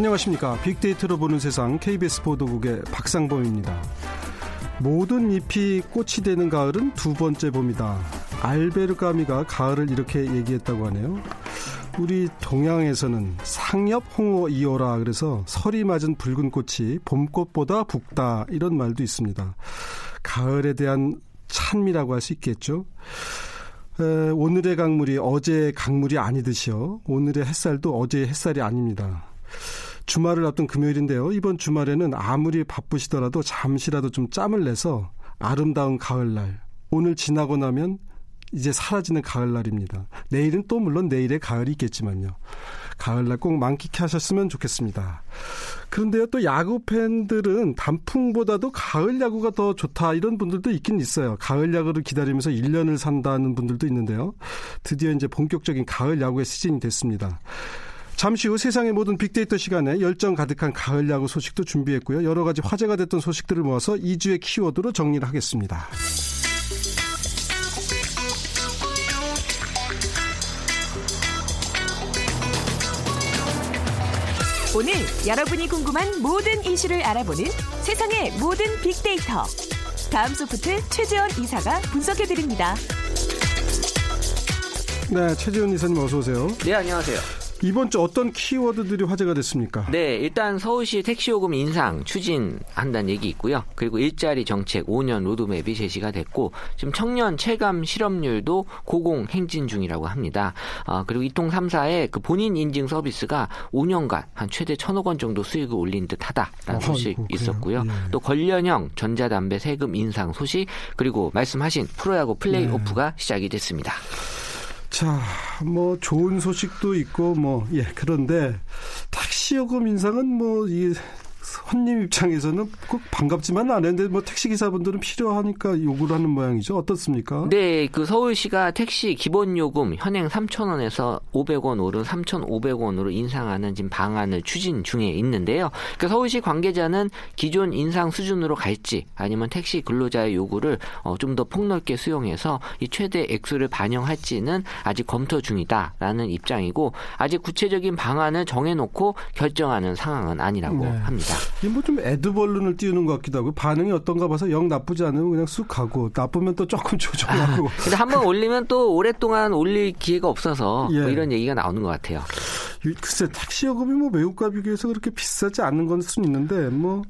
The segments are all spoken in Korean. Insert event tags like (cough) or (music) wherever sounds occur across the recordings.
안녕하십니까. 빅데이터로 보는 세상 KBS 보도국의 박상범입니다. 모든 잎이 꽃이 되는 가을은 두 번째 봄이다. 알베르 까미가 가을을 이렇게 얘기했다고 하네요. 우리 동양에서는 상엽 홍어 이어라 그래서 설이 맞은 붉은 꽃이 봄꽃보다 붉다 이런 말도 있습니다. 가을에 대한 찬미라고 할 수 있겠죠. 에, 오늘의 강물이 어제의 강물이 아니듯이요. 오늘의 햇살도 어제의 햇살이 아닙니다. 주말을 앞둔 금요일인데요. 이번 주말에는 아무리 바쁘시더라도 잠시라도 좀 짬을 내서 아름다운 가을날 오늘 지나고 나면 이제 사라지는 가을날입니다. 내일은 또 물론 내일의 가을이 있겠지만요. 가을날 꼭 만끽하셨으면 좋겠습니다. 그런데요, 또 야구 팬들은 단풍보다도 가을 야구가 더 좋다 이런 분들도 있긴 있어요. 가을 야구를 기다리면서 1년을 산다는 분들도 있는데요. 드디어 이제 본격적인 가을 야구의 시즌이 됐습니다. 잠시 후 세상의 모든 빅데이터 시간에 열정 가득한 가을 야구 소식도 준비했고요. 여러 가지 화제가 됐던 소식들을 모아서 2주의 키워드로 정리를 하겠습니다. 오늘 여러분이 궁금한 모든 이슈를 알아보는 세상의 모든 빅데이터. 다음 소프트 최재원 이사가 분석해 드립니다. 네, 최재원 이사님 어서 오세요. 네, 안녕하세요. 이번 주 어떤 키워드들이 화제가 됐습니까? 네, 일단 서울시 택시 요금 인상 추진한다는 얘기 있고요. 그리고 일자리 정책 5년 로드맵이 제시가 됐고 지금 청년 체감 실업률도 고공 행진 중이라고 합니다. 아, 그리고 이통 3사의 그 본인 인증 서비스가 5년간 한 최대 1천억 원 정도 수익을 올린 듯하다라는 소식 어, 있었고요. 예. 또 관련형 전자담배 세금 인상 소식 그리고 말씀하신 프로야구 플레이오프가 네. 시작이 됐습니다. 자, 뭐 좋은 소식도 있고 뭐 예, 그런데 택시 요금 인상은 뭐 이 손님 입장에서는 꼭 반갑지만 않은데 뭐 택시 기사분들은 필요하니까 요구를 하는 모양이죠. 어떻습니까? 네, 그 서울시가 택시 기본 요금 현행 3,000원에서 500원 오른 3,500원으로 인상하는 지금 방안을 추진 중에 있는데요. 그 서울시 관계자는 기존 인상 수준으로 갈지 아니면 택시 근로자의 요구를 어, 좀 더 폭넓게 수용해서 이 최대 액수를 반영할지는 아직 검토 중이다라는 입장이고 아직 구체적인 방안을 정해놓고 결정하는 상황은 아니라고 네. 합니다. 이게 뭐좀 애드벌룬을 띄우는 것 같기도 하고 반응이 어떤가 봐서 영 나쁘지 않으면 그냥 쑥 가고 나쁘면 또 조금 조정하고. 아, 근데 한번 올리면 또 오랫동안 올릴 기회가 없어서 뭐 예. 뭐 이런 얘기가 나오는 것 같아요. 글쎄 택시 요금이 뭐 외국과 비교해서 그렇게 비싸지 않는 건 수는 있는데 뭐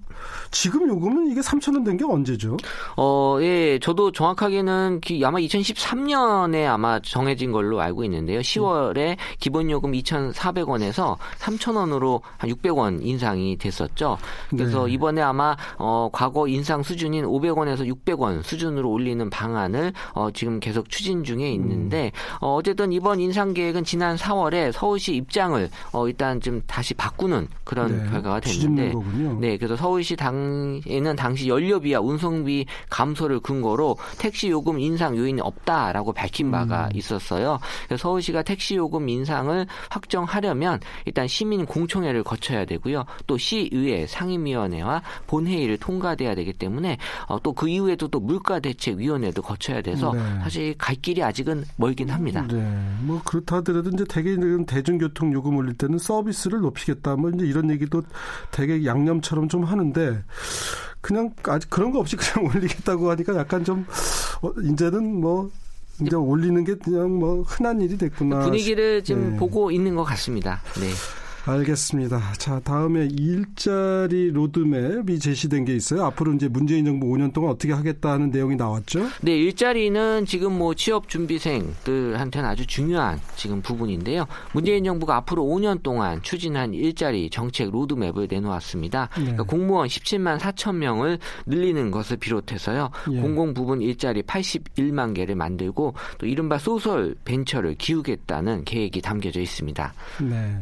지금 요금은 이게 3천 원 된 게 언제죠? 어, 예, 저도 정확하게는 아마 2013년에 아마 정해진 걸로 알고 있는데요. 10월에 기본 요금 2,400원에서 3,000원으로 한 600원 인상이 됐었죠. 그래서 네. 이번에 아마 어, 과거 인상 수준인 500원에서 600원 수준으로 올리는 방안을 어, 지금 계속 추진 중에 있는데 음. 어, 어쨌든 이번 인상 계획은 지난 4월에 서울시 입장을 어, 일단 좀 다시 바꾸는 그런 네, 결과가 됐는데, 네, 그래서 서울시 당에는 당시 연료비와 운송비 감소를 근거로 택시 요금 인상 요인이 없다라고 밝힌 바가 음. 있었어요. 그래서 서울시가 택시 요금 인상을 확정하려면 일단 시민 공청회를 거쳐야 되고요, 또 시의회 상임위원회와 본회의를 통과돼야 되기 때문에 어, 또그 이후에도 또 물가대책위원회도 거쳐야 돼서 네. 사실 갈 길이 아직은 멀긴 합니다. 네, 뭐 그렇다 하더라도 이제 대개 대중교통 요금 올릴 때는 서비스를 높이겠다. 뭐 이제 이런 얘기도 되게 양념처럼 좀 하는데 그냥 아직 그런 거 없이 그냥 (laughs) 올리겠다고 하니까 약간 좀 어, 이제는 뭐 이제 올리는 게 그냥 뭐 흔한 일이 됐구나. 분위기를 지금 네. 보고 있는 것 같습니다. 네. 알겠습니다. 자, 다음에 일자리 로드맵이 제시된 게 있어요. 앞으로 이제 문재인 정부 5년 동안 어떻게 하겠다는 내용이 나왔죠? 네, 일자리는 지금 뭐 취업 준비생들한테는 아주 중요한 지금 부분인데요. 문재인 정부가 앞으로 5년 동안 추진한 일자리 정책 로드맵을 내놓았습니다. 네. 그러니까 공무원 17만 4천 명을 늘리는 것을 비롯해서요. 예. 공공 부분 일자리 81만 개를 만들고 또 이른바 소설 벤처를 기우겠다는 계획이 담겨져 있습니다. 네.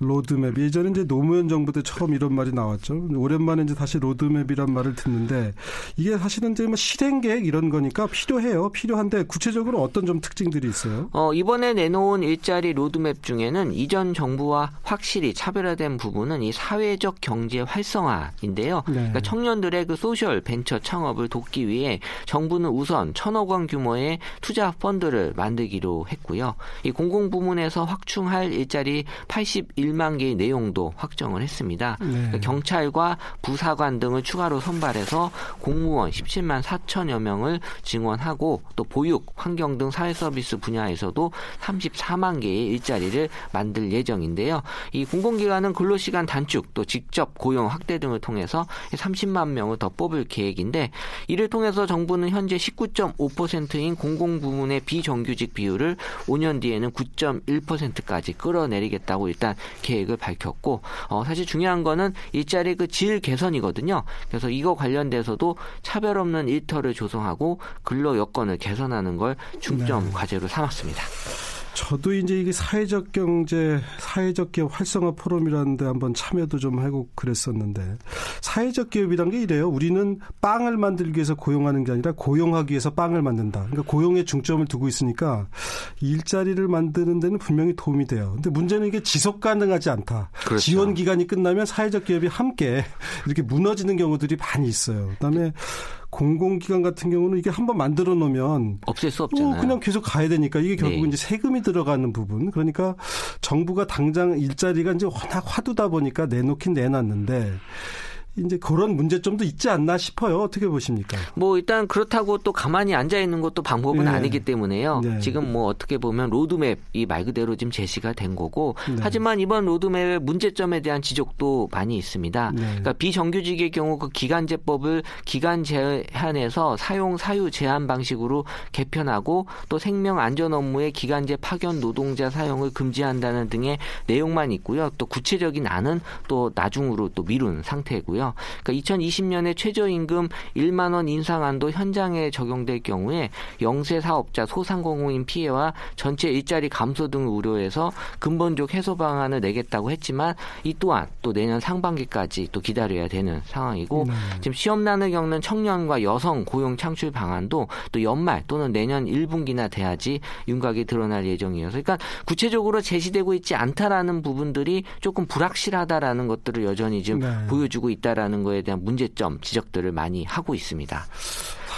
로 드맵. 예전에 이제 노무현 정부 때 처음 이런 말이 나왔죠. 오랜만에 이제 다시 로드맵이란 말을 듣는데 이게 사실은 이제 뭐 실행 계획 이런 거니까 필요해요. 필요한데 구체적으로 어떤 좀 특징들이 있어요? 어, 이번에 내놓은 일자리 로드맵 중에는 이전 정부와 확실히 차별화된 부분은 이 사회적 경제 활성화인데요. 네. 그러니까 청년들의 그 social 벤처 창업을 돕기 위해 정부는 우선 천억 원 규모의 투자 펀드를 만들기로 했고요. 이 공공 부문에서 확충할 일자리 81만 12단계의 내용도 확정을 했습니다. 네. 그러니까 경찰과 부사관 등을 추가로 선발해서 공무원 17만 4천여 명을 증원하고 또 보육, 환경 등 사회 서비스 분야에서도 34만 개의 일자리를 만들 예정인데요. 이 공공기관은 근로시간 단축, 또 직접 고용 확대 등을 통해서 30만 명을 더 뽑을 계획인데 이를 통해서 정부는 현재 19.5%인 공공부문의 비정규직 비율을 5년 뒤에는 9.1%까지 끌어내리겠다고 일단 계획 을 밝혔고 어, 사실 중요한 거는 일자리 그 질 개선이거든요. 그래서 이거 관련돼서도 차별 없는 일터를 조성하고 근로 여건을 개선하는 걸 중점 네. 과제로 삼았습니다. 저도 이제 이게 사회적 경제, 사회적 기업 활성화 포럼이라는 데 한번 참여도 좀 하고 그랬었는데 사회적 기업이란 게 이래요. 우리는 빵을 만들기 위해서 고용하는 게 아니라 고용하기 위해서 빵을 만든다. 그러니까 고용에 중점을 두고 있으니까 일자리를 만드는 데는 분명히 도움이 돼요. 근데 문제는 이게 지속 가능하지 않다. 그렇죠. 지원 기간이 끝나면 사회적 기업이 함께 이렇게 무너지는 경우들이 많이 있어요. 그다음에 공공기관 같은 경우는 이게 한번 만들어 놓으면 없앨 수 없잖아요. 어, 그냥 계속 가야 되니까 이게 결국 네. 이제 세금이 들어가는 부분. 그러니까 정부가 당장 일자리가 이제 워낙 화두다 보니까 내놓긴 내놨는데 이제 그런 문제점도 있지 않나 싶어요. 어떻게 보십니까? 뭐 일단 그렇다고 또 가만히 앉아 있는 것도 방법은 네. 아니기 때문에요. 네. 지금 뭐 어떻게 보면 로드맵이 말 그대로 지금 제시가 된 거고 네. 하지만 이번 로드맵의 문제점에 대한 지적도 많이 있습니다. 네. 그러니까 비정규직의 경우 그 기간제법을 기간 제한에서 사용 사유 제한 방식으로 개편하고 또 생명 안전 업무에 기간제 파견 노동자 사용을 금지한다는 등의 내용만 있고요. 또 구체적인 안은 또 나중으로 또 미룬 상태고요. 그러니까 2020년에 최저임금 1만 원 인상안도 현장에 적용될 경우에 영세 사업자, 소상공인 피해와 전체 일자리 감소 등을 우려해서 근본적 해소 방안을 내겠다고 했지만 이 또한 또 내년 상반기까지 또 기다려야 되는 상황이고 네. 지금 시험난을 겪는 청년과 여성 고용 창출 방안도 또 연말 또는 내년 1분기나 돼야지 윤곽이 드러날 예정이어서 그러니까 구체적으로 제시되고 있지 않다라는 부분들이 조금 불확실하다라는 것들을 여전히 지금 네. 보여주고 있다. 있다라는 거에 대한 문제점 지적들을 많이 하고 있습니다.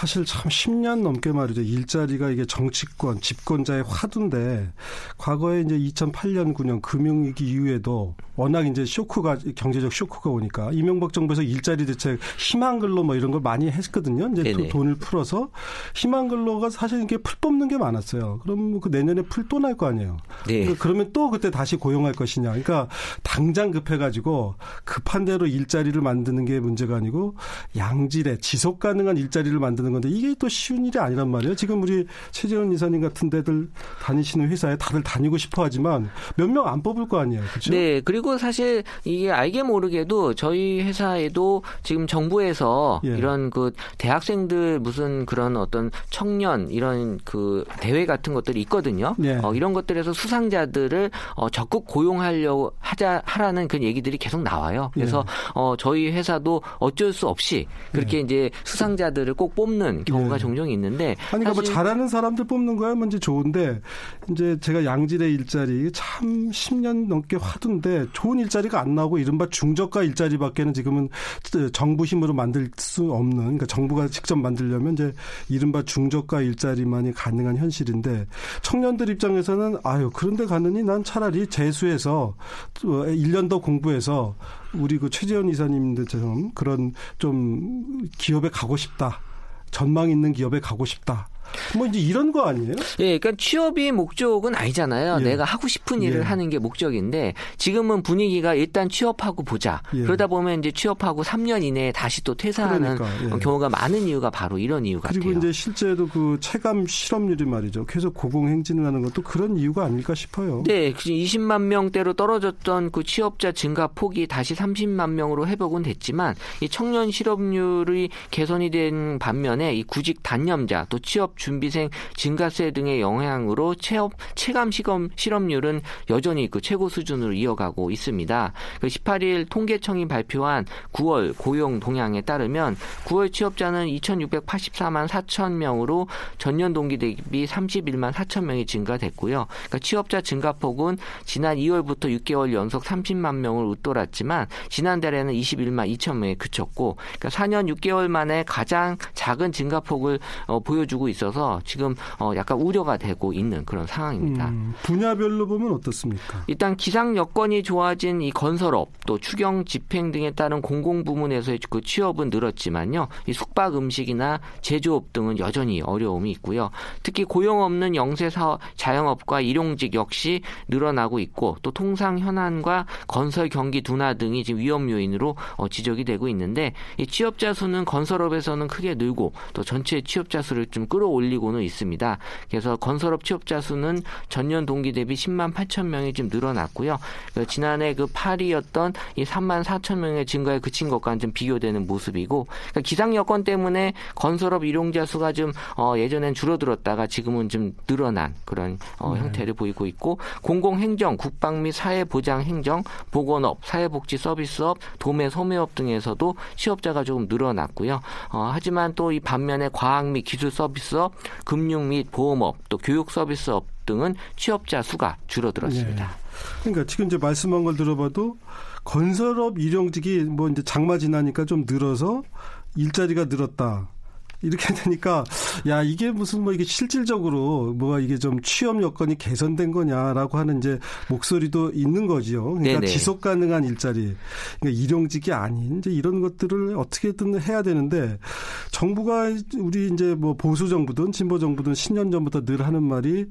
사실 참 10년 넘게 말이죠. 일자리가 이게 정치권, 집권자의 화두인데 과거에 이제 2008년, 9년 금융위기 이후에도 워낙 이제 쇼크가 경제적 쇼크가 오니까 이명박 정부에서 일자리 대책 희망근로 뭐 이런 걸 많이 했거든요. 이제 네네. 돈을 풀어서 희망근로가 사실 이게 풀 뽑는 게 많았어요. 그럼 그 내년에 풀 또 날 거 아니에요. 네. 그러니까 그러면 또 그때 다시 고용할 것이냐. 그러니까 당장 급해가지고 급한 대로 일자리를 만드는 게 문제가 아니고 양질의 지속 가능한 일자리를 만드는 건데 이게 또 쉬운 일이 아니란 말이에요. 지금 우리 최재원 이사님 같은 데들 다니시는 회사에 다들 다니고 싶어 하지만 몇 명 안 뽑을 거 아니에요. 그렇죠? 네. 그리고 그리고 사실 이게 알게 모르게도 저희 회사에도 지금 정부에서 예. 이런 그 대학생들 무슨 그런 어떤 청년 이런 그 대회 같은 것들이 있거든요. 예. 어, 이런 것들에서 수상자들을 어, 적극 고용하려고 하자 하라는 그런 얘기들이 계속 나와요. 그래서 예. 어, 저희 회사도 어쩔 수 없이 그렇게 예. 이제 수상자들을 꼭 뽑는 경우가 예. 종종 있는데 아니 그러니까 뭐 잘하는 사람들 뽑는 거야 먼저 좋은데 이제 제가 양질의 일자리 참 10년 넘게 화두인데 좋은 일자리가 안 나오고 이른바 중저가 일자리밖에는 지금은 정부 힘으로 만들 수 없는 그러니까 정부가 직접 만들려면 이제 이른바 중저가 일자리만이 가능한 현실인데 청년들 입장에서는 아유 그런데 가느니 난 차라리 재수해서 1년 더 공부해서 우리 그 최재현 이사님들처럼 그런 좀 기업에 가고 싶다. 전망 있는 기업에 가고 싶다. 뭐 이제 이런 거 아니에요? 예, 그러니까 취업이 목적은 아니잖아요. 예. 내가 하고 싶은 일을 예. 하는 게 목적인데 지금은 분위기가 일단 취업하고 보자. 예. 그러다 보면 이제 취업하고 3년 이내에 다시 또 퇴사하는 그러니까, 예. 경우가 많은 이유가 바로 이런 이유 같아요. 그리고 이제 실제로 그 체감 실업률이 말이죠. 계속 고공행진을 하는 것도 그런 이유가 아닐까 싶어요. 네, 20만 명대로 떨어졌던 그 취업자 증가 폭이 다시 30만 명으로 회복은 됐지만 이 청년 실업률이 개선이 된 반면에 이 구직 단념자 또 취업 준비생 증가세 등의 영향으로 체업 체감 시험 실업률은 여전히 그 최고 수준으로 이어가고 있습니다. 18일 그 통계청이 발표한 9월 고용 동향에 따르면 9월 취업자는 2,684만 4천 명으로 전년 동기 대비 31만 4천 명이 증가됐고요. 그러니까 취업자 증가폭은 지난 2월부터 6개월 연속 30만 명을 웃돌았지만 지난달에는 21만 2천 명에 그쳤고 그러니까 4년 6개월 만에 가장 작은 증가폭을 어, 보여주고 있어 있어서 지금 어, 약간 우려가 되고 있는 그런 상황입니다. 음, 분야별로 보면 어떻습니까? 일단 기상 여건이 좋아진 이 건설업 또 추경 집행 등에 따른 공공 부문에서의 그 취업은 늘었지만요. 이 숙박 음식이나 제조업 등은 여전히 어려움이 있고요. 특히 고용 없는 영세 사업, 자영업과 일용직 역시 늘어나고 있고 또 통상 현안과 건설 경기 둔화 등이 지금 위험 요인으로 어, 지적이 되고 있는데 이 취업자 수는 건설업에서는 크게 늘고 또 전체 취업자 수를 좀 끌어올 리고는 있습니다. 그래서 건설업 취업자 수는 전년 동기 대비 10만 8천 명이 좀 늘어났고요. 그 지난해 그 8위였던 이 3만 4천 명의 증가에 그친 것과는 좀 비교되는 모습이고 그러니까 기상 여건 때문에 건설업 일용자 수가 좀 어, 예전엔 줄어들었다가 지금은 좀 늘어난 그런 어, 네. 형태를 보이고 있고 공공행정, 국방 및 사회보장 행정, 보건업, 사회복지 서비스업, 도매 소매업 등에서도 취업자가 조금 늘어났고요. 어, 하지만 또 이 반면에 과학 및 기술 서비스 업, 금융 및 보험업, 또 교육 서비스업 등은 취업자 수가 줄어들었습니다. 네. 그러니까 지금 이제 말씀한 걸 들어봐도 건설업 일용직이 뭐 이제 장마 지나니까 좀 늘어서 일자리가 늘었다. 이렇게 (laughs) 되니까 야 이게 무슨 뭐 이게 실질적으로 뭐가 이게 좀 취업 여건이 개선된 거냐라고 하는 이제 목소리도 있는 거지요. 그러니까 네네. 지속 가능한 일자리, 그러니까 일용직이 아닌 이제 이런 것들을 어떻게든 해야 되는데 정부가 우리 이제 뭐 보수 정부든 진보 정부든 10년 전부터 늘 하는 말이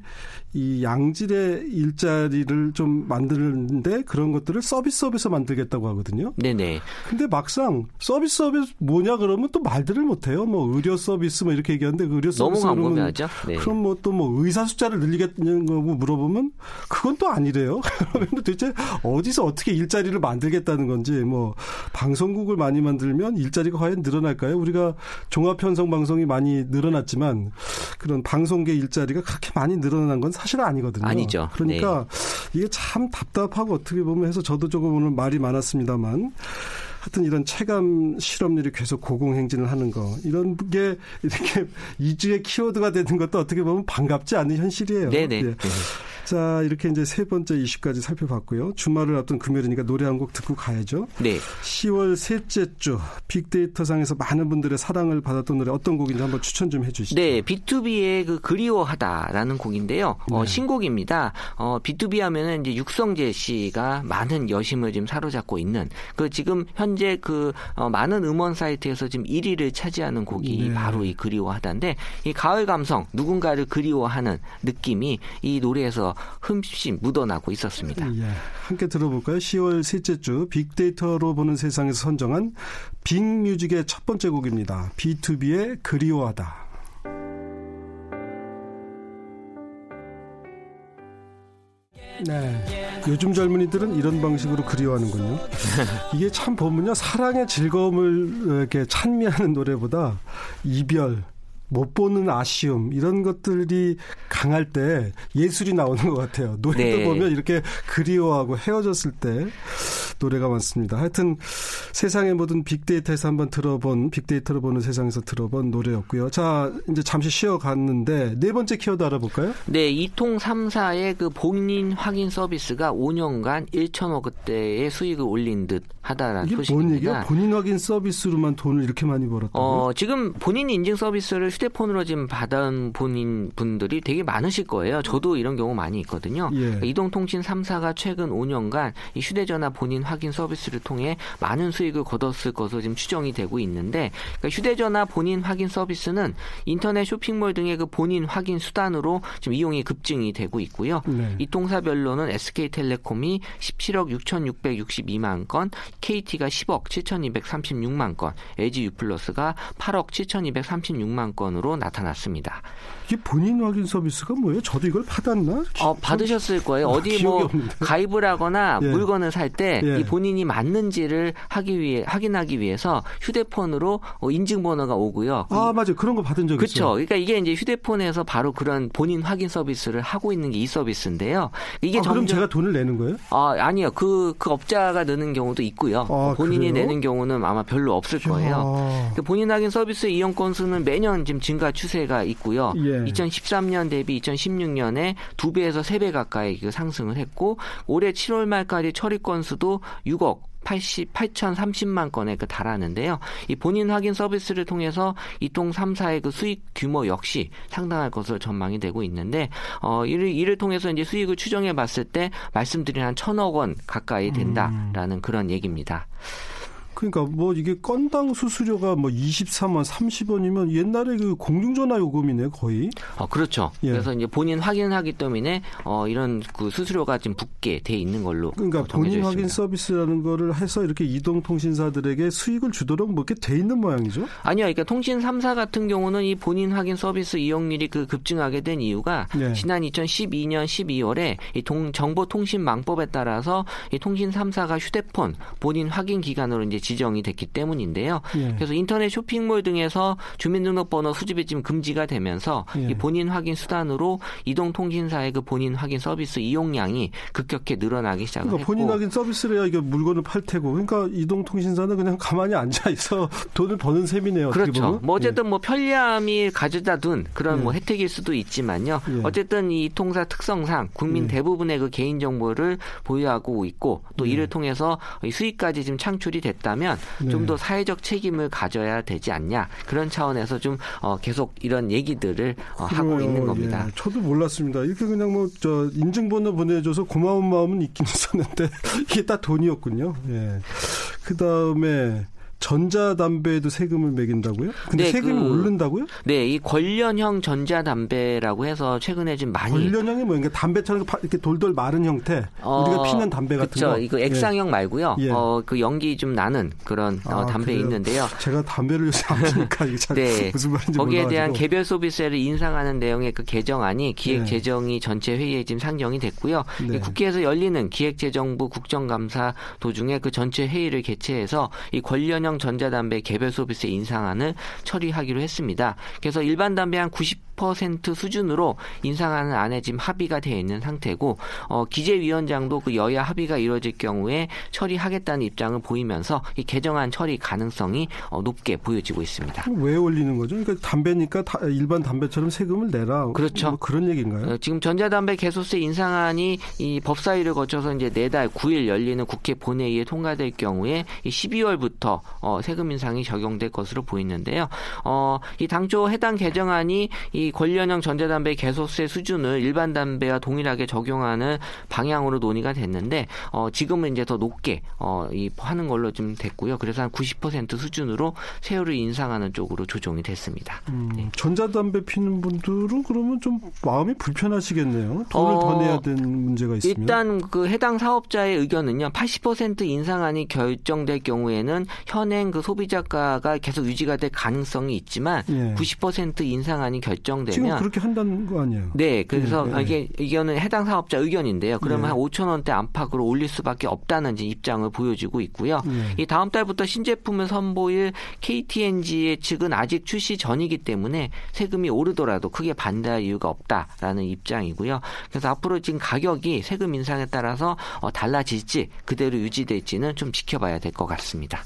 이 양질의 일자리를 좀 만드는데 그런 것들을 서비스업에서 만들겠다고 하거든요. 네네. 근데 막상 서비스업이 뭐냐 그러면 또 말들을 못 해요. 뭐 의료 서비스 뭐 이렇게 얘기하는데 그 의료 서비스 너무 광범위하죠. 네. 그럼 뭐 또뭐 뭐 의사 숫자를 늘리겠냐고 물어보면 그건 또 아니래요. (laughs) 그러면 도대체 어디서 어떻게 일자리를 만들겠다는 건지 뭐 방송국을 많이 만들면 일자리가 과연 늘어날까요? 우리가 종합 편성 방송이 많이 늘어났지만 그런 방송계 일자리가 그렇게 많이 늘어난 건 사실 아니거든요. 아니죠. 그러니까 네. 이게 참 답답하고 어떻게 보면 해서 저도 조금 오늘 말이 많았습니다만 하여튼 이런 체감 실험률이 계속 고공행진을 하는 거 이런 게 이렇게 이주의 키워드가 되는 것도 어떻게 보면 반갑지 않은 현실이에요. 네네. 예. 네. 자, 이렇게 이제 세 번째 이슈까지 살펴봤고요. 주말을 앞둔 금요일이니까 노래 한 곡 듣고 가야죠. 네. 10월 셋째 주 빅데이터 상에서 많은 분들의 사랑을 받았던 노래 어떤 곡인지 한번 추천 좀 해주시죠. 네, B2B의 그 그리워하다라는 곡인데요. 어, 네. 어, 신곡입니다. 어, B2B 하면은 이제 육성재 씨가 많은 여심을 지금 사로잡고 있는 그 지금 현재 그 어, 많은 음원 사이트에서 지금 1위를 차지하는 곡이 네. 바로 이 그리워하다인데 이 가을 감성 누군가를 그리워하는 느낌이 이 노래에서 흠씬 묻어나고 있었습니다. 예, 함께 들어볼까요? 10월 셋째 주 빅데이터로 보는 세상에서 선정한 빅뮤직의 첫 번째 곡입니다. B2B의 그리워하다. 네. 요즘 젊은이들은 이런 방식으로 그리워하는군요. 이게 참 보면요. 사랑의 즐거움을 이렇게 찬미하는 노래보다 이별, 못 보는 아쉬움 이런 것들이 강할 때 예술이 나오는 것 같아요. 노래도 네. 보면 이렇게 그리워하고 헤어졌을 때 노래가 많습니다. 하여튼 세상의 모든 빅데이터에서 한번 들어본 빅데이터로 보는 세상에서 들어본 노래였고요. 자 이제 잠시 쉬어 갔는데 네 번째 키워드 알아볼까요? 네, 이통 3사의 그 본인 확인 서비스가 5년간 1천억 원대의 수익을 올린 듯 하다라는 이게 소식입니다. 뭔 얘기야? 본인 확인 서비스로만 돈을 이렇게 많이 벌었다고요? 어, 지금 본인 인증 서비스를 휴대폰으로 지금 받은 본인 분들이 되게 많으실 거예요. 저도 이런 경우 많이 있거든요. 예. 그러니까 이동통신 3사가 최근 5년간 이 휴대전화 본인 확인 서비스를 통해 많은 수익을 거뒀을 것으로 지금 추정이 되고 있는데 그러니까 휴대전화 본인 확인 서비스는 인터넷 쇼핑몰 등의 그 본인 확인 수단으로 지금 이용이 급증이 되고 있고요. 네. 이 통사별로는 SK텔레콤이 17억 6,662만 건, KT가 10억 7,236만 건, LG U+가 8억 7,236만 건 으로 나타났습니다. 이게 본인 확인 서비스가 뭐예요? 저도 이걸 받았나? 어, 받으셨을 거예요. 아, 어디 뭐 없는데. 가입을 하거나 예. 물건을 살 때이 예. 본인이 맞는지를 하기 위해 확인하기 위해서 휴대폰으로 어, 인증번호가 오고요. 아, 맞아요. 그런 거 받은 적 있어요. 그렇죠. 그러니까 이게 이제 휴대폰에서 바로 그런 본인 확인 서비스를 하고 있는 게 이 서비스인데요. 이게 아, 점점... 그럼 제가 돈을 내는 거예요? 아, 아니요. 그, 그 업자가 내는 경우도 있고요. 아, 본인이 그래요? 내는 경우는 아마 별로 없을 거예요. 그 본인 확인 서비스 이용 건수는 매년 지금 증가 추세가 있고요. 예. 2013년 대비 2016년에 2배에서 3배 가까이 그 상승을 했고 올해 7월 말까지 처리 건수도 6억 80, 8,030만 건에 그 달하는데요. 이 본인 확인 서비스를 통해서 이통 3사의 그 수익 규모 역시 상당할 것으로 전망이 되고 있는데 어 이를 이를 통해서 이제 수익을 추정해 봤을 때 말씀드린 한 천억 원 가까이 된다라는 음. 그런 얘기입니다. 그러니까 뭐 이게 건당 수수료가 뭐 23원, 30원이면 옛날에 그 공중전화 요금이네 거의. 어 그렇죠. 예. 그래서 이제 본인 확인하기 때문에 어 이런 그 수수료가 지금 붙게 돼 있는 걸로. 그러니까 본인 확인 서비스라는 거를 해서 이렇게 이동 통신사들에게 수익을 주도록 뭐 이렇게 돼 있는 모양이죠? 아니요. 그러니까 통신 3사 같은 경우는 이 본인 확인 서비스 이용률이 그 급증하게 된 이유가 예. 지난 2012년 12월에 이 동, 정보통신망법에 따라서 이 통신 3사가 휴대폰 본인 확인 기간으로 이제 지정이 됐기 때문인데요. 예. 그래서 인터넷 쇼핑몰 등에서 주민등록번호 수집이 지금 금지가 되면서 예. 이 본인 확인 수단으로 이동통신사의 그 본인 확인 서비스 이용량이 급격히 늘어나기 시작했고 그러니까 본인 확인 서비스를 해야 이게 물건을 팔 테고 그러니까 이동통신사는 그냥 가만히 앉아 있어 (laughs) 돈을 버는 셈이네요. 그렇죠. 뭐 어쨌든 예. 뭐 편리함이 가져다 둔 그런 뭐 예. 혜택일 수도 있지만요. 예. 어쨌든 이 통사 특성상 국민 예. 대부분의 그 개인 정보를 보유하고 있고 또 이를 통해서 수익까지 지금 창출이 됐다면 하면 네. 좀더 사회적 책임을 가져야 되지 않냐 그런 차원에서 좀 어, 계속 이런 얘기들을 어, 하고 있는 겁니다. 예. 저도 몰랐습니다. 이렇게 그냥 뭐 저 인증번호 보내줘서 고마운 마음은 있긴 있었는데 (laughs) 이게 다 돈이었군요. 예. 그 다음에 전자담배에도 세금을 매긴다고요? 근데 네, 세금이 그, 오른다고요? 네, 이 관련형 전자담배라고 해서 최근에 좀 많이 관련형이 뭐 그러니까 담배처럼 이렇게 돌돌 마른 형태 어, 우리가 피는 담배 같은 그쵸, 거. 이거 액상형 예. 말고요. 예. 어, 그 연기 좀 나는 그런 어, 아, 담배 그래요? 있는데요. 제가 담배를 요새 안 피니까 이게 잘 (laughs) 네. 무슨 말인지 거기에 몰라가지고. 대한 개별 소비세를 인상하는 내용의 그 개정안이 기획 예. 재정이 전체 회의에 지금 상정이 됐고요. 네. 국회에서 열리는 기획재정부 국정감사 도중에 그 전체 회의를 개최해서 이 관련형 전자담배 개별 소비세 인상안을 처리하기로 했습니다. 그래서 일반 담배 한 90% 수준으로 인상하는 안에 지금 합의가 되어 있는 상태고 어, 기재위원장도 그 여야 합의가 이루어질 경우에 처리하겠다는 입장을 보이면서 이 개정안 처리 가능성이 어, 높게 보여지고 있습니다. 왜 올리는 거죠? 그러니까 담배니까 다, 일반 담배처럼 세금을 내라. 그렇죠. 뭐 그런 얘기인가요? 어, 지금 전자담배 개소세 인상안이 이 법사위를 거쳐서 이제 내달 9일 열리는 국회 본회의에 통과될 경우에 12월부터 어, 세금 인상이 적용될 것으로 보이는데요. 어, 이 당초 해당 개정안이 이 권련형 전자담배 개소세 수준을 일반 담배와 동일하게 적용하는 방향으로 논의가 됐는데 어, 지금은 이제 더 높게 어, 이 하는 걸로 좀 됐고요. 그래서 한 90% 수준으로 세율을 인상하는 쪽으로 조정이 됐습니다. 음, 네. 전자담배 피는 분들은 그러면 좀 마음이 불편하시겠네요. 돈을 어, 더 내야 되는 문제가 있으면 일단 그 해당 사업자의 의견은요. 80% 인상안이 결정될 경우에는 현 현행 그 소비자가가 계속 유지가 될 가능성이 있지만 예. 90% 인상안이 결정 되면 지금 그렇게 한다는 거 아니에요? 네, 그래서 예, 예. 이게 이거는 해당 사업자 의견인데요. 그러면 예. 한 5천 원대 안팎으로 올릴 수밖에 없다는 입장을 보여주고 있고요. 예. 이 다음 달부터 신제품을 선보일 KTNG의 측은 아직 출시 전이기 때문에 세금이 오르더라도 크게 반대할 이유가 없다라는 입장이고요. 그래서 앞으로 지금 가격이 세금 인상에 따라서 어, 달라질지 그대로 유지될지는 좀 지켜봐야 될 것 같습니다.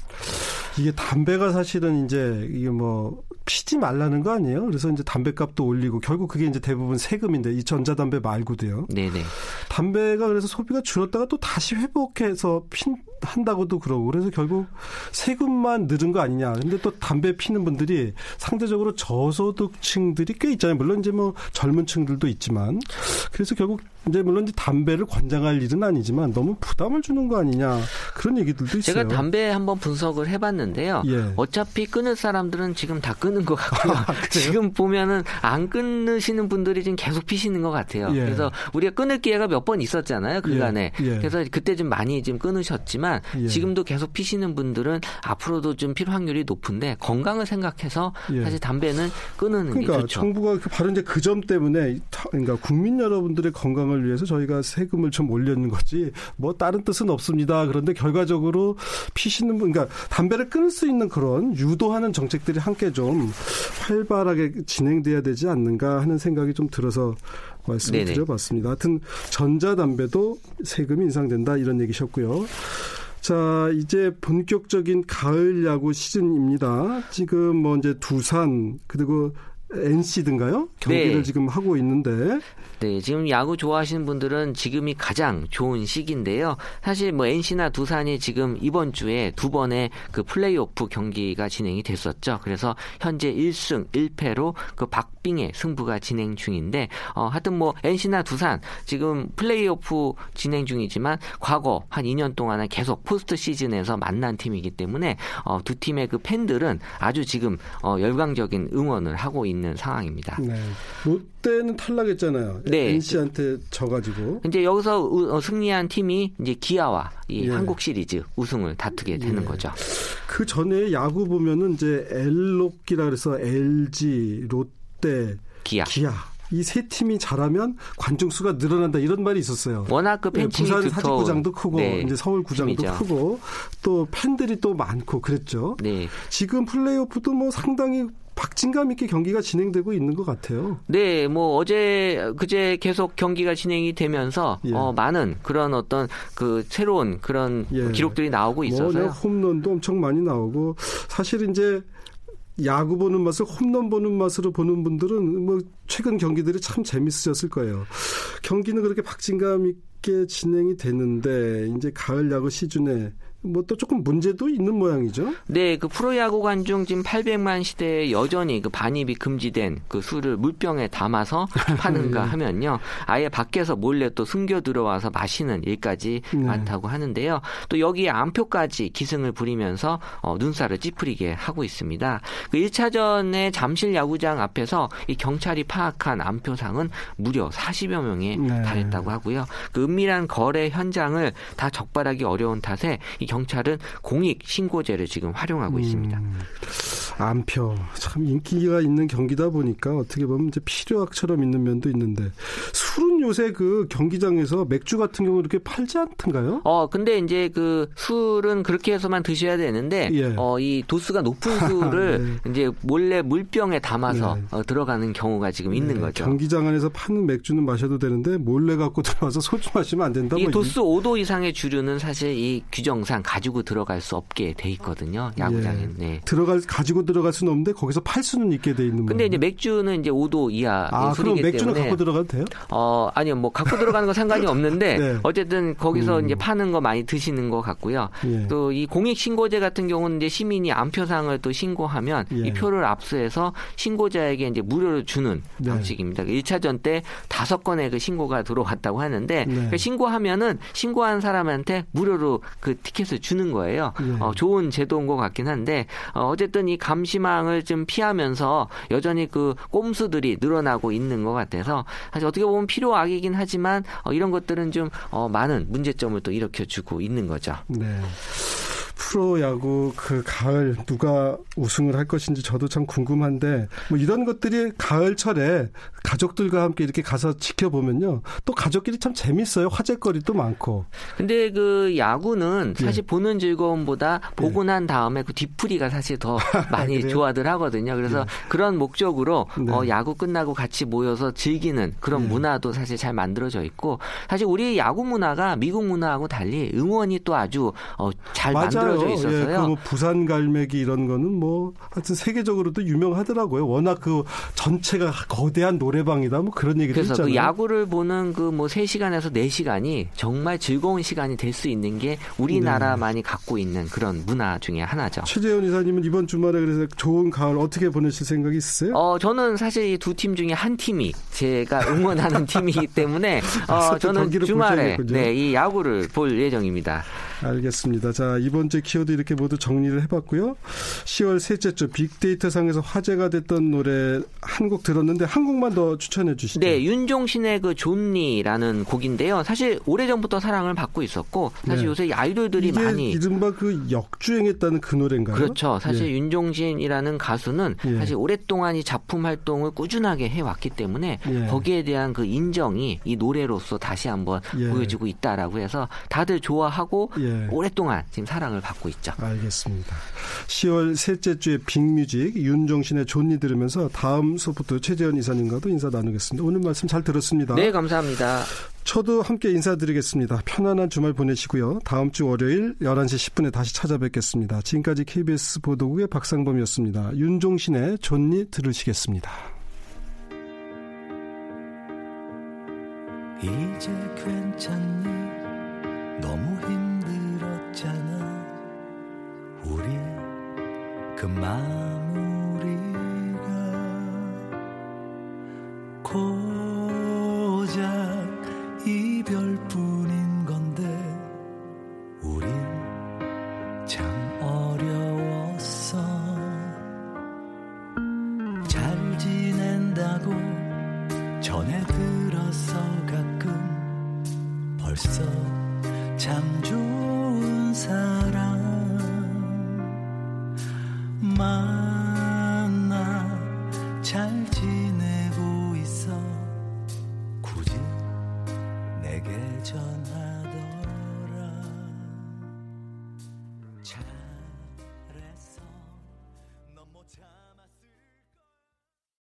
이게 담배가 사실은 이제 이게 뭐 피지 말라는 거 아니에요? 그래서 이제 담배값도 올리고 결국 그게 이제 대부분 세금인데 이 전자담배 말고도요. 네네. 담배가 그래서 소비가 줄었다가 또 다시 회복해서 핀 한다고도 그러고 그래서 결국 세금만 늘은 거 아니냐. 근데 또 담배 피는 분들이 상대적으로 저소득층들이 꽤 있잖아요. 물론 이제 뭐 젊은 층들도 있지만 그래서 결국 이제 물론 이제 담배를 권장할 일은 아니지만 너무 부담을 주는 거 아니냐 그런 얘기들도 있어요. 제가 담배 한번 분석을 해봤는데요. 예. 어차피 끊을 사람들은 지금 다 끊은 것 같고요. (laughs) 아, 지금 보면은 안 끊으시는 분들이 지금 계속 피시는 것 같아요. 예. 그래서 우리가 끊을 기회가 몇 번 있었잖아요. 그간에. 예. 예. 그래서 그때 좀 많이 좀 끊으셨지만 예. 지금도 계속 피시는 분들은 앞으로도 좀 필요 확률이 높은데 건강을 생각해서 예. 사실 담배는 끊는 그러니까 게 좋죠. 정부가 바로 이제 그 점 때문에 그러니까 국민 여러분들의 건강을 건강을 위해서 저희가 세금을 좀 올렸는 거지 뭐 다른 뜻은 없습니다. 그런데 결과적으로 피시는 분, 그러니까 담배를 끊을 수 있는 그런 유도하는 정책들이 함께 좀 활발하게 진행돼야 되지 않는가 하는 생각이 좀 들어서 말씀을 네네. 드려봤습니다. 하여튼 전자담배도 세금이 인상된다 이런 얘기셨고요. 자, 이제 본격적인 가을 야구 시즌입니다. 지금 뭐 이제 두산 그리고 NC든가요? 경기를 네. 지금 하고 있는데 네, 지금 야구 좋아하시는 분들은 지금이 가장 좋은 시기인데요. 사실 뭐 NC나 두산이 지금 이번 주에 두 번의 그 플레이오프 경기가 진행이 됐었죠. 그래서 현재 1승 1패로 그 박빙의 승부가 진행 중인데 어 하여튼 뭐 NC나 두산 지금 플레이오프 진행 중이지만 과거 한 2년 동안은 계속 포스트 시즌에서 만난 팀이기 때문에 어, 두 팀의 그 팬들은 아주 지금 어, 열광적인 응원을 하고 있는 상황입니다. 네. 롯데는 탈락했잖아요. 네. NC한테 져가지고. 이제 여기서 우, 어, 승리한 팀이 이제 기아와 이 예. 한국 시리즈 우승을 다투게 되는 예. 거죠. 그 전에 야구 보면은 이제 엘록기라 그래서 LG, 롯데, 기아. 기아. 이세 팀이 잘하면 관중 수가 늘어난다 이런 말이 있었어요. 워낙 그 팬층이 네, 부산 사직구장도 크고 네, 이제 서울 구장도 팀이죠. 크고 또 팬들이 또 많고 그랬죠. 네. 지금 플레이오프도 뭐 상당히 박진감 있게 경기가 진행되고 있는 것 같아요. 네, 뭐 어제 그제 계속 경기가 진행이 되면서 예. 어, 많은 그런 어떤 그 새로운 그런 예. 기록들이 나오고 뭐 있어서요. 뭐 홈런도 엄청 많이 나오고 사실 이제 야구 보는 맛을 홈런 보는 맛으로 보는 분들은 뭐 최근 경기들이 참 재밌으셨을 거예요. 경기는 그렇게 박진감 있게 진행이 되는데 이제 가을 야구 시즌에 뭐 또 조금 문제도 있는 모양이죠. 네, 그 프로야구 관중 지금 800만 시대에 여전히 그 반입이 금지된 그 술을 물병에 담아서 (laughs) 파는가 네. 하면요. 아예 밖에서 몰래 또 숨겨 들어와서 마시는 일까지 네. 많다고 하는데요. 또 여기에 암표까지 기승을 부리면서 어, 눈살을 찌푸리게 하고 있습니다. 그 1차전에 잠실 야구장 앞에서 이 경찰이 파악한 암표상은 무려 40여 명에 네. 달했다고 하고요. 그 은밀한 거래 현장을 다 적발하기 어려운 탓에 이 경찰은 공익 신고제를 지금 활용하고 음, 있습니다. 안표 참 인기가 있는 경기다 보니까 어떻게 보면 이제 필요악처럼 있는 면도 있는데 술은 요새 그 경기장에서 맥주 같은 경우 이렇게 팔지 않던가요? 어 근데 이제 그 술은 그렇게 해서만 드셔야 되는데 예. 어 이 도수가 높은 술을 (laughs) 네. 이제 몰래 물병에 담아서 네. 어, 들어가는 경우가 지금 네. 있는 거죠. 경기장 안에서 파는 맥주는 마셔도 되는데 몰래 갖고 들어와서 (laughs) 소주 마시면 안 된다. 이 뭐 도수 5도 이상의 주류는 사실 이 규정상 가지고 들어갈 수 없게 돼 있거든요. 야구장에. 예. 네. 들어갈 가지고 들어갈 수는 없는데 거기서 팔 수는 있게 돼 있는 거예요. 근데 이제 맥주는 이제 5도 이하 아, 그럼 맥주는 때문에 갖고 들어가도 돼요? 어, 아니요. 뭐 갖고 들어가는 건 상관이 없는데 (laughs) 네. 어쨌든 거기서 음. 이제 파는 거 많이 드시는 것 같고요. 예. 또이 공익 신고제 같은 경우는 이제 시민이 암표상을 또 신고하면 예. 이 표를 압수해서 신고자에게 이제 무료로 주는 네. 방식입니다. 1차전 때 다섯 건의 그 신고가 들어왔다고 하는데 네. 그 신고하면은 신고한 사람한테 무료로 그 티켓을 주는 거예요. 예. 어, 좋은 제도인 것 같긴 한데 어, 어쨌든 이 감시망을 좀 피하면서 여전히 그 꼼수들이 늘어나고 있는 것 같아서 사실 어떻게 보면 필요 악이긴 하지만 어, 이런 것들은 좀 어, 많은 문제점을 또 일으켜주고 있는 거죠. 네. 프로야구 그 가을 누가 우승을 할 것인지 저도 참 궁금한데 뭐 이런 것들이 가을철에 가족들과 함께 이렇게 가서 지켜보면요 또 가족끼리 참 재밌어요 화제거리도 많고. 근데 그 야구는 예. 사실 예. 보는 즐거움보다 보고 예. 난 다음에 그 뒤풀이가 사실 더 (laughs) 많이 좋아들 하거든요. 그래서 예. 그런 목적으로 네. 어, 야구 끝나고 같이 모여서 즐기는 그런 예. 문화도 사실 잘 만들어져 있고 사실 우리 야구 문화가 미국 문화하고 달리 응원이 또 아주 어, 잘 맞아요. 만들어 져 예, 있어서요. 예, 그뭐 부산 갈매기 이런 거는 뭐 하여튼 세계적으로도 유명하더라고요. 워낙 그 전체가 거대한 노래방이다 뭐 그런 얘기도 그래서 있잖아요. 그 야구를 보는 그 뭐 3시간에서 4시간이 정말 즐거운 시간이 될 수 있는 게 우리나라만이 네. 갖고 있는 그런 문화 중에 하나죠. 최재현 이사님은 이번 주말에 그래서 좋은 가을 어떻게 보내실 생각이 있으세요? 어, 저는 사실 이두팀 중에 한 팀이 제가 응원하는 (laughs) 팀이기 때문에 어, 저는 주말에 네, 이 야구를 볼 예정입니다. 알겠습니다. 자, 이번 주 키워드 이렇게 모두 정리를 해봤고요. 10월 셋째 주 빅데이터 상에서 화제가 됐던 노래 한 곡 들었는데 한 곡만 더 추천해 주시죠. 네, 윤종신의 그 존니라는 곡인데요. 사실 오래전부터 사랑을 받고 있었고 사실 네. 요새 아이돌들이 많이 이른바 그 역주행했다는 그 노래인가요? 그렇죠. 사실 예. 윤종신이라는 가수는 예. 사실 오랫동안 이 작품 활동을 꾸준하게 해왔기 때문에 예. 거기에 대한 그 인정이 이 노래로서 다시 한번 예. 보여지고 있다라고 해서 다들 좋아하고 네. 오랫동안 지금 사랑을 받고 있죠. 알겠습니다. 10월 셋째 주에 빅뮤직 윤종신의 존니 들으면서 다음 소프트 최재현 이사님과도 인사 나누겠습니다. 오늘 말씀 잘 들었습니다. 네, 감사합니다. 저도 함께 인사드리겠습니다. 편안한 주말 보내시고요. 다음 주 월요일 11시 10분에 다시 찾아뵙겠습니다. 지금까지 KBS 보도국의 박상범이었습니다. 윤종신의 존니 들으시겠습니다. 이제 괜찮 그 마무리가 고